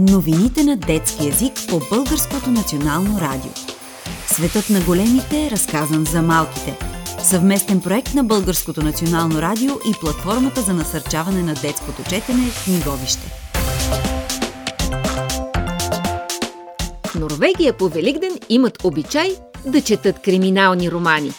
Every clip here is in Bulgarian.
Новините на детски язик по Българското национално радио. Светът на големите е разказан за малките. Съвместен проект на Българското национално радио и платформата за насърчаване на детското четене Книговище. В Норвегия по Великден имат обичай да четат криминални романи.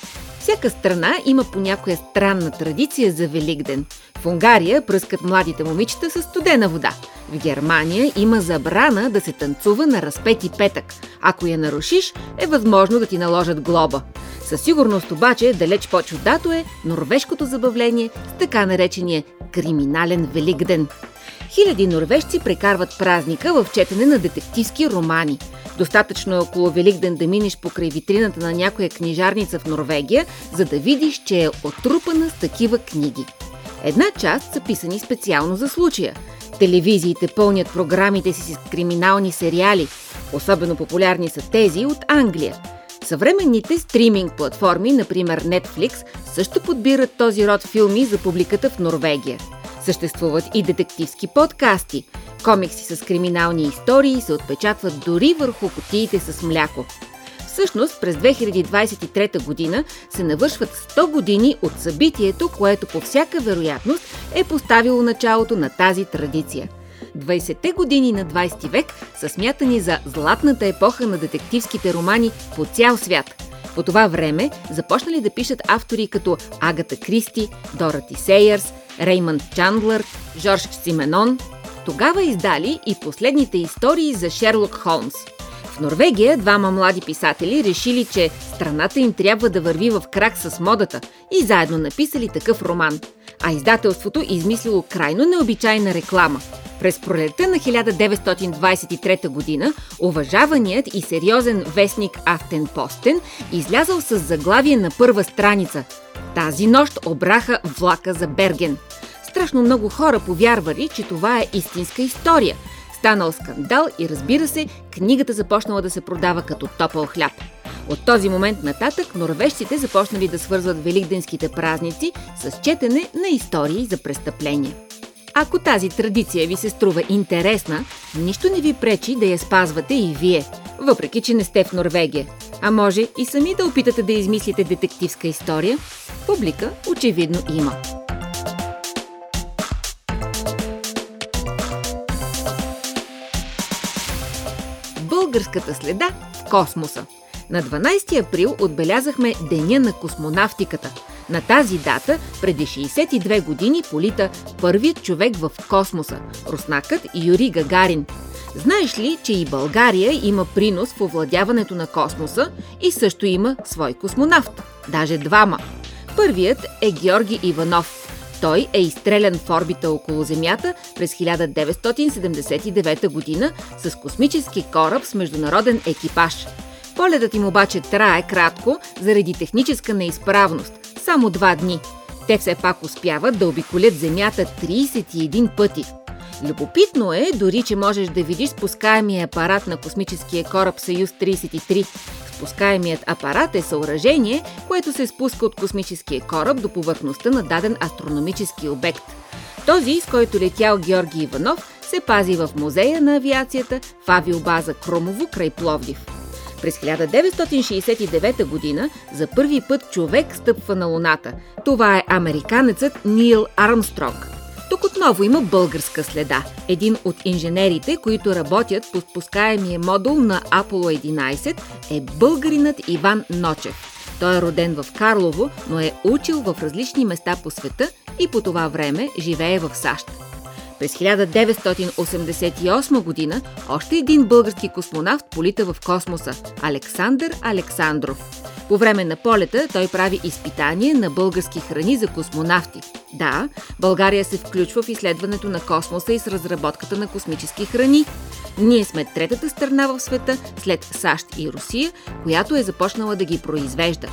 Всяка страна има по някоя странна традиция за Великден. В Унгария пръскат младите момичета с студена вода – в Германия има забрана да се танцува на разпети петък. Ако я нарушиш, е възможно да ти наложат глоба. Със сигурност обаче далеч по-чудато е норвежкото забавление с така наречения криминален Великден. Хиляди норвежци прекарват празника в четене на детективски романи. Достатъчно е около Великден да минеш покрай витрината на някоя книжарница в Норвегия, за да видиш, че е отрупана с такива книги. Една част са писани специално за случая – Телевизиите пълнят програмите си с криминални сериали. Особено популярни са тези от Англия. Съвременните стриминг платформи, например Netflix, също подбират този род филми за публиката в Норвегия. Съществуват и детективски подкасти. Комикси с криминални истории се отпечатват дори върху кутиите с мляко. Всъщност, през 2023 година се навършват 100 години от събитието, което по всяка вероятност е поставило началото на тази традиция. 20-те години на 20 век са смятани за златната епоха на детективските романи по цял свят. По това време започнали да пишат автори като Агата Кристи, Дорати Сейърс, Реймънд Чандлър, Жорж Сименон. Тогава издали и последните истории за Шерлок Холмс – Норвегия двама млади писатели решили, че страната им трябва да върви в крак с модата и заедно написали такъв роман. А издателството измислило крайно необичайна реклама. През пролетта на 1923 година уважаваният и сериозен вестник Афтен Постен излязъл с заглавие на първа страница. Тази нощ обраха влака за Берген. Страшно много хора повярвали, че това е истинска история – Станал скандал и разбира се, книгата започнала да се продава като топъл хляб. От този момент нататък норвежците започнали да свързват великденските празници с четене на истории за престъпления. Ако тази традиция ви се струва интересна, нищо не ви пречи да я спазвате и вие, въпреки че не сте в Норвегия. А може и сами да опитате да измислите детективска история. Публика очевидно има. българската следа в космоса. На 12 април отбелязахме Деня на космонавтиката. На тази дата, преди 62 години, полита първият човек в космоса – руснакът Юри Гагарин. Знаеш ли, че и България има принос в овладяването на космоса и също има свой космонавт? Даже двама. Първият е Георги Иванов – той е изстрелян в орбита около Земята през 1979 година с космически кораб с международен екипаж. Полетът им обаче трае кратко заради техническа неизправност – само два дни. Те все пак успяват да обиколят Земята 31 пъти. Любопитно е дори, че можеш да видиш спускаемия апарат на космическия кораб Съюз 33. Спускаемият апарат е съоръжение, което се спуска от космическия кораб до повърхността на даден астрономически обект. Този, с който летял Георги Иванов, се пази в музея на авиацията в авиобаза Кромово край Пловдив. През 1969 година за първи път човек стъпва на Луната. Това е американецът Нил Армстронг – тук отново има българска следа. Един от инженерите, които работят по спускаемия модул на Apollo 11 е българинът Иван Ночев. Той е роден в Карлово, но е учил в различни места по света и по това време живее в САЩ. През 1988 година още един български космонавт полита в космоса – Александър Александров. По време на полета той прави изпитание на български храни за космонавти. Да, България се включва в изследването на космоса и с разработката на космически храни. Ние сме третата страна в света, след САЩ и Русия, която е започнала да ги произвежда.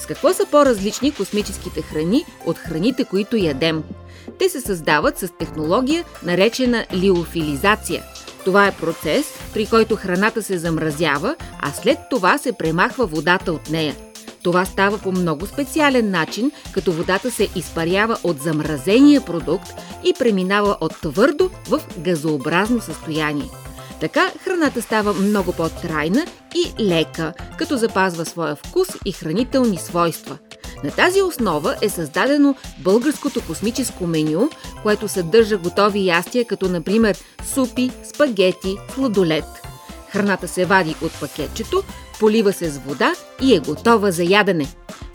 С какво са по-различни космическите храни от храните, които ядем? Те се създават с технология, наречена лиофилизация – това е процес, при който храната се замразява, а след това се премахва водата от нея. Това става по много специален начин, като водата се изпарява от замразения продукт и преминава от твърдо в газообразно състояние. Така храната става много по-трайна и лека, като запазва своя вкус и хранителни свойства. На тази основа е създадено българското космическо меню, което съдържа готови ястия, като например супи, спагети, сладолет. Храната се вади от пакетчето, полива се с вода и е готова за ядене.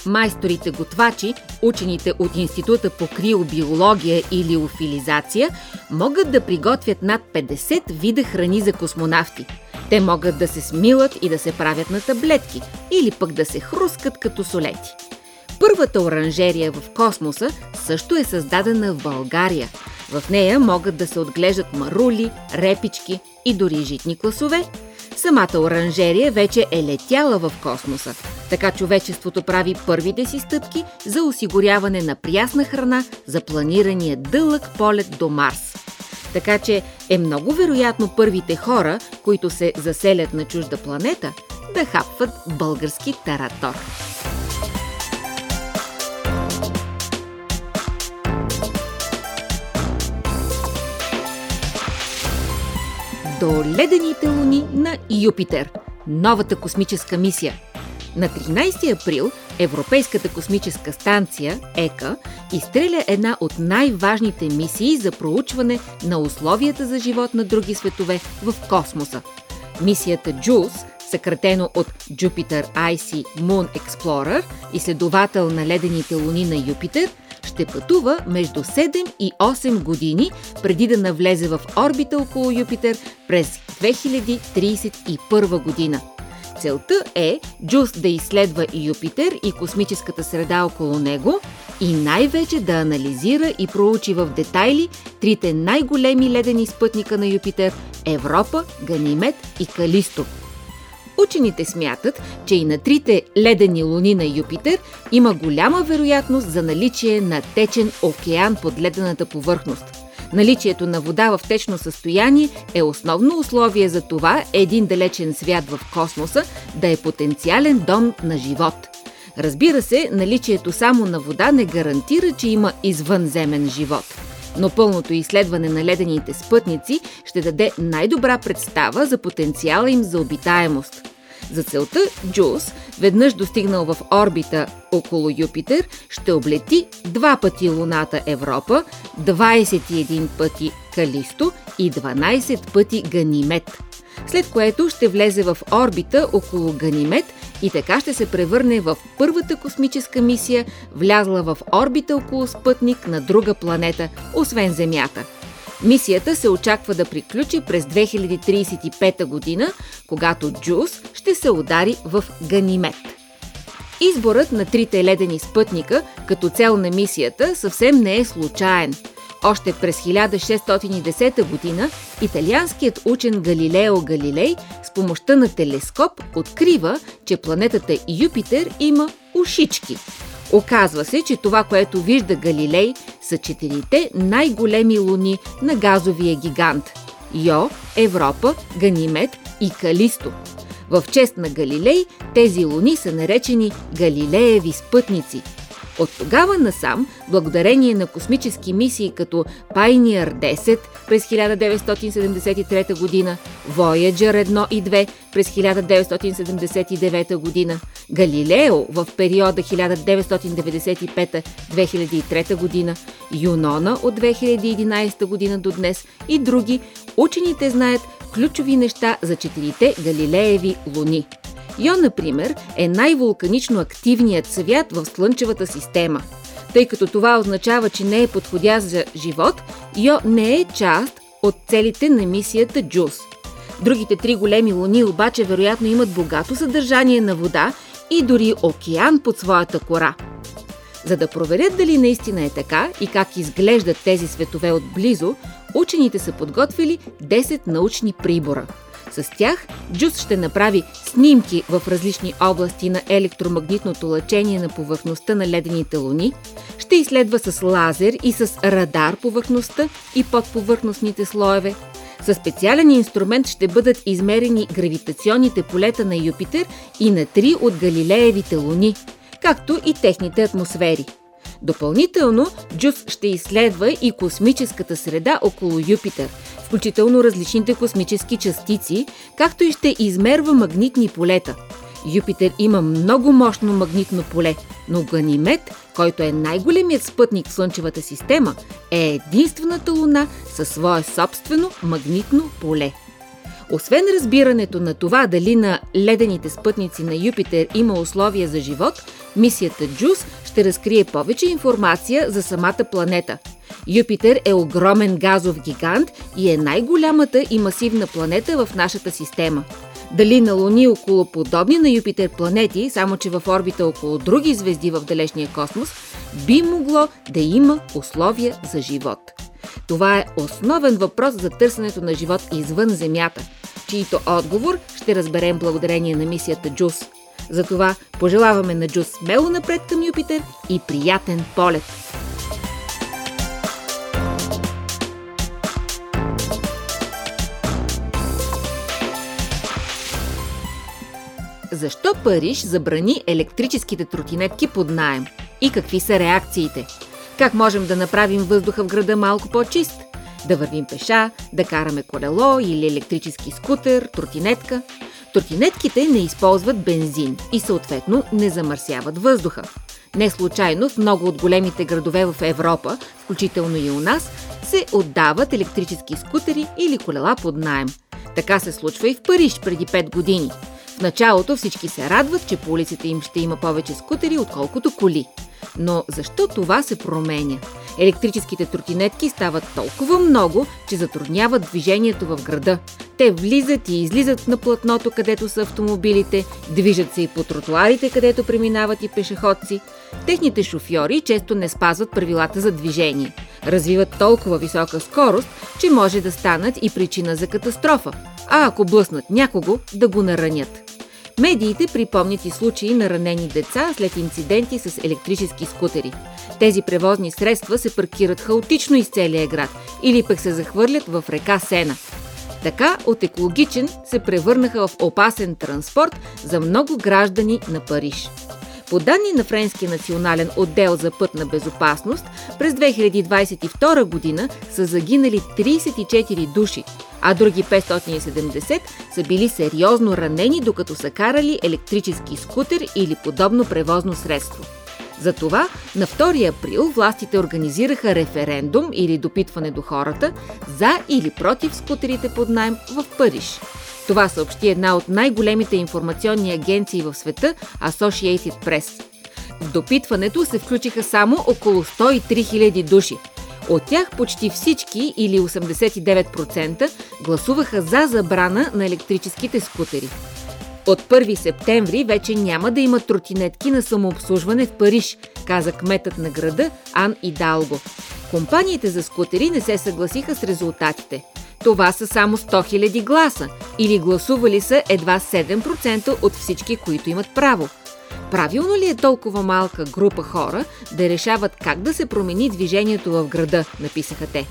Майсторите готвачи, учените от Института по криобиология или офилизация, могат да приготвят над 50 вида храни за космонавти. Те могат да се смилат и да се правят на таблетки или пък да се хрускат като солети. Първата оранжерия в космоса също е създадена в България. В нея могат да се отглеждат марули, репички и дори житни класове. Самата оранжерия вече е летяла в космоса, така човечеството прави първите си стъпки за осигуряване на прясна храна за планирания дълъг полет до Марс. Така че е много вероятно първите хора, които се заселят на чужда планета, да хапват български таратор. До ледените луни на Юпитер, новата космическа мисия. На 13 април Европейската космическа станция ЕКА изстреля една от най-важните мисии за проучване на условията за живот на други светове в космоса. Мисията JUICE, съкратено от Jupiter Icy Moon Explorer, изследовател на ледените луни на Юпитер – ще пътува между 7 и 8 години преди да навлезе в орбита около Юпитер през 2031 година. Целта е Джус да изследва Юпитер и космическата среда около него и най-вече да анализира и проучи в детайли трите най-големи ледени спътника на Юпитер – Европа, Ганимед и Калисто – Учените смятат, че и на трите ледени луни на Юпитер има голяма вероятност за наличие на течен океан под ледената повърхност. Наличието на вода в течно състояние е основно условие за това един далечен свят в космоса да е потенциален дом на живот. Разбира се, наличието само на вода не гарантира, че има извънземен живот – но пълното изследване на ледените спътници ще даде най-добра представа за потенциала им за обитаемост. За целта Джус, веднъж достигнал в орбита около Юпитер, ще облети два пъти Луната Европа, 21 пъти Калисто и 12 пъти Ганимед. След което ще влезе в орбита около Ганимед и така ще се превърне в първата космическа мисия, влязла в орбита около спътник на друга планета, освен Земята. Мисията се очаква да приключи през 2035 година, когато Джус ще се удари в Ганимед. Изборът на трите ледени спътника като цел на мисията съвсем не е случайен – още през 1610 година италианският учен Галилео Галилей с помощта на телескоп открива, че планетата Юпитер има ушички. Оказва се, че това, което вижда Галилей, са четирите най-големи луни на газовия гигант – Йо, Европа, Ганимед и Калисто. В чест на Галилей тези луни са наречени Галилееви спътници – от тогава насам, благодарение на космически мисии като Pioneer 10 през 1973 година, Voyager 1 и 2 през 1979 година, Галилео в периода 1995-2003 година, Юнона от 2011 година до днес и други, учените знаят ключови неща за четирите Галилееви луни – Йо, например, е най-вулканично активният свят в Слънчевата система. Тъй като това означава, че не е подходящ за живот, Йо не е част от целите на мисията Джус. Другите три големи луни обаче вероятно имат богато съдържание на вода и дори океан под своята кора. За да проверят дали наистина е така и как изглеждат тези светове отблизо, учените са подготвили 10 научни прибора – с тях Джус ще направи снимки в различни области на електромагнитното лъчение на повърхността на ледените луни, ще изследва с лазер и с радар повърхността и подповърхностните слоеве. Със специален инструмент ще бъдат измерени гравитационните полета на Юпитер и на три от Галилеевите луни, както и техните атмосфери. Допълнително, Джус ще изследва и космическата среда около Юпитер, включително различните космически частици, както и ще измерва магнитни полета. Юпитер има много мощно магнитно поле, но Ганимед, който е най-големият спътник в Слънчевата система, е единствената луна със свое собствено магнитно поле. Освен разбирането на това дали на ледените спътници на Юпитер има условия за живот, мисията Джус ще разкрие повече информация за самата планета. Юпитер е огромен газов гигант и е най-голямата и масивна планета в нашата система. Дали на Луни около подобни на Юпитер планети, само че в орбита около други звезди в далечния космос, би могло да има условия за живот. Това е основен въпрос за търсенето на живот извън Земята, чието отговор ще разберем благодарение на мисията Джус. Затова пожелаваме на Джус смело напред към Юпитер и приятен полет! Защо Париж забрани електрическите тротинетки под найем? И какви са реакциите? Как можем да направим въздуха в града малко по-чист? Да вървим пеша, да караме колело или електрически скутер, тротинетка. Тротинетките не използват бензин и съответно не замърсяват въздуха. Не случайно в много от големите градове в Европа, включително и у нас, се отдават електрически скутери или колела под найем. Така се случва и в Париж преди 5 години. В началото всички се радват, че по улиците им ще има повече скутери, отколкото коли. Но защо това се променя? Електрическите тротинетки стават толкова много, че затрудняват движението в града. Те влизат и излизат на платното, където са автомобилите, движат се и по тротуарите, където преминават и пешеходци. Техните шофьори често не спазват правилата за движение. Развиват толкова висока скорост, че може да станат и причина за катастрофа, а ако блъснат някого, да го наранят. Медиите припомнят и случаи на ранени деца след инциденти с електрически скутери. Тези превозни средства се паркират хаотично из целия град или пък се захвърлят в река Сена. Така от екологичен се превърнаха в опасен транспорт за много граждани на Париж. По данни на Френския национален отдел за пътна безопасност, през 2022 година са загинали 34 души, а други 570 са били сериозно ранени, докато са карали електрически скутер или подобно превозно средство. Затова на 2 април властите организираха референдум или допитване до хората за или против скутерите под найем в Париж. Това съобщи една от най-големите информационни агенции в света Associated Press. В допитването се включиха само около 103 000 души. От тях почти всички или 89% гласуваха за забрана на електрическите скутери. От 1 септември вече няма да има тротинетки на самообслужване в Париж, каза кметът на града Ан Идалго. Компаниите за скутери не се съгласиха с резултатите. Това са само 100 000 гласа или гласували са едва 7% от всички, които имат право. Правилно ли е толкова малка група хора да решават как да се промени движението в града, написаха те.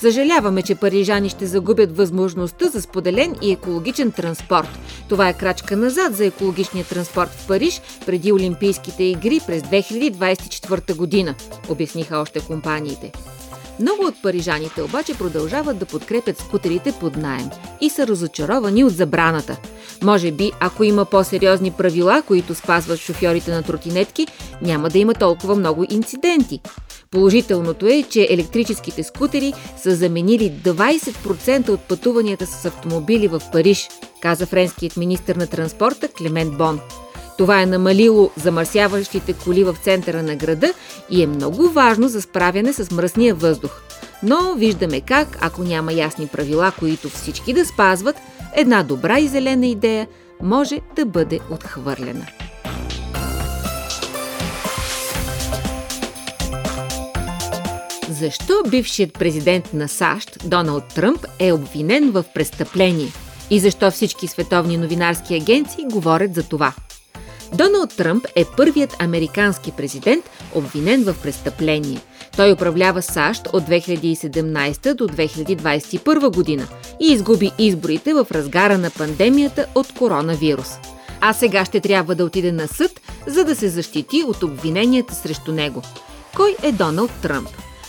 Съжаляваме, че парижани ще загубят възможността за споделен и екологичен транспорт. Това е крачка назад за екологичния транспорт в Париж преди Олимпийските игри през 2024 година, обясниха още компаниите. Много от парижаните обаче продължават да подкрепят скутерите под найем и са разочаровани от забраната. Може би, ако има по-сериозни правила, които спазват шофьорите на тротинетки, няма да има толкова много инциденти. Положителното е, че електрическите скутери са заменили 20% от пътуванията с автомобили в Париж, каза френският министр на транспорта Клемент Бон. Това е намалило замърсяващите коли в центъра на града и е много важно за справяне с мръсния въздух. Но виждаме как, ако няма ясни правила, които всички да спазват, една добра и зелена идея може да бъде отхвърлена. Защо бившият президент на САЩ, Доналд Тръмп, е обвинен в престъпление? И защо всички световни новинарски агенции говорят за това? Доналд Тръмп е първият американски президент, обвинен в престъпление. Той управлява САЩ от 2017 до 2021 година и изгуби изборите в разгара на пандемията от коронавирус. А сега ще трябва да отиде на съд, за да се защити от обвиненията срещу него. Кой е Доналд Тръмп?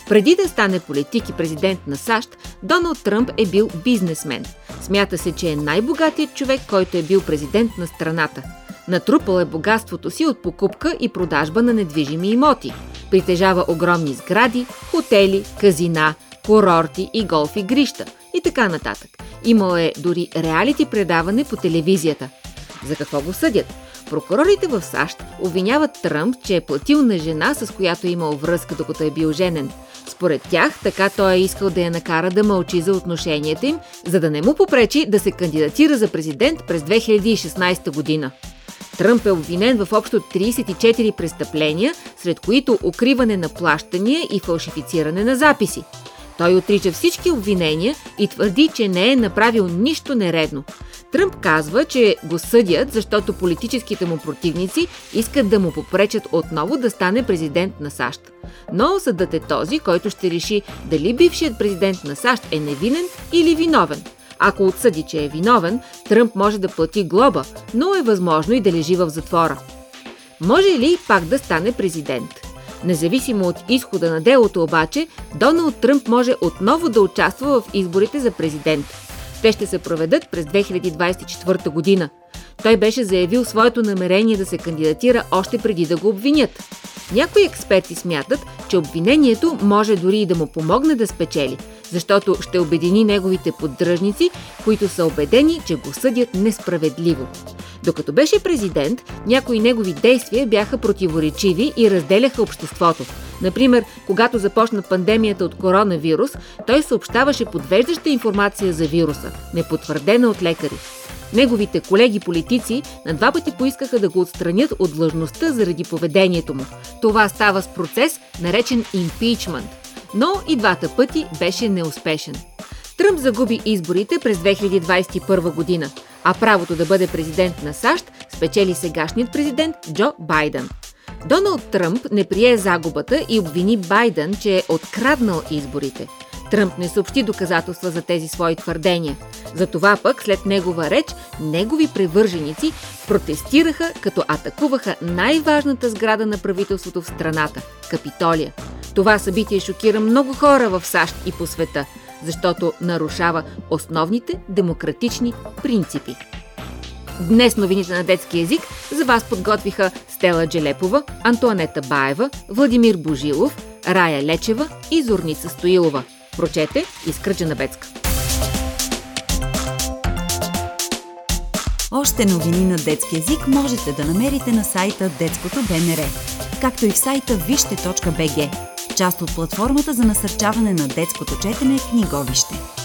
Преди да стане политик и президент на САЩ, Доналд Тръмп е бил бизнесмен. Смята се, че е най-богатият човек, който е бил президент на страната. Натрупал е богатството си от покупка и продажба на недвижими имоти. Притежава огромни сгради, хотели, казина, курорти и голф игрища и така нататък. Имал е дори реалити предаване по телевизията. За какво го съдят? Прокурорите в САЩ обвиняват Тръмп, че е платил на жена, с която е имал връзка, докато е бил женен. Според тях, така той е искал да я накара да мълчи за отношенията им, за да не му попречи да се кандидатира за президент през 2016 година. Тръмп е обвинен в общо 34 престъпления, сред които укриване на плащания и фалшифициране на записи. Той отрича всички обвинения и твърди, че не е направил нищо нередно. Тръмп казва, че го съдят, защото политическите му противници искат да му попречат отново да стане президент на САЩ. Но съдът е този, който ще реши дали бившият президент на САЩ е невинен или виновен. Ако отсъди, че е виновен, Тръмп може да плати глоба, но е възможно и да лежи в затвора. Може ли пак да стане президент? Независимо от изхода на делото обаче, Доналд Тръмп може отново да участва в изборите за президент. Те ще се проведат през 2024 година. Той беше заявил своето намерение да се кандидатира още преди да го обвинят. Някои експерти смятат, че обвинението може дори и да му помогне да спечели, защото ще обедини неговите поддръжници, които са убедени, че го съдят несправедливо. Докато беше президент, някои негови действия бяха противоречиви и разделяха обществото. Например, когато започна пандемията от коронавирус, той съобщаваше подвеждаща информация за вируса, непотвърдена от лекари. Неговите колеги политици на два пъти поискаха да го отстранят от длъжността заради поведението му. Това става с процес, наречен импичмент. Но и двата пъти беше неуспешен. Тръмп загуби изборите през 2021 година, а правото да бъде президент на САЩ спечели сегашният президент Джо Байден. Доналд Тръмп не прие загубата и обвини Байден, че е откраднал изборите. Тръмп не съобщи доказателства за тези свои твърдения. Затова пък, след негова реч, негови превърженици протестираха, като атакуваха най-важната сграда на правителството в страната – Капитолия. Това събитие шокира много хора в САЩ и по света, защото нарушава основните демократични принципи. Днес новините на детски язик за вас подготвиха Стела Джелепова, Антуанета Баева, Владимир Божилов, Рая Лечева и Зорница Стоилова. Прочете Изкръча на Бецка. Още новини на детски язик можете да намерите на сайта Детското БНР, както и в сайта вижте.бг, част от платформата за насърчаване на детското четене книговище.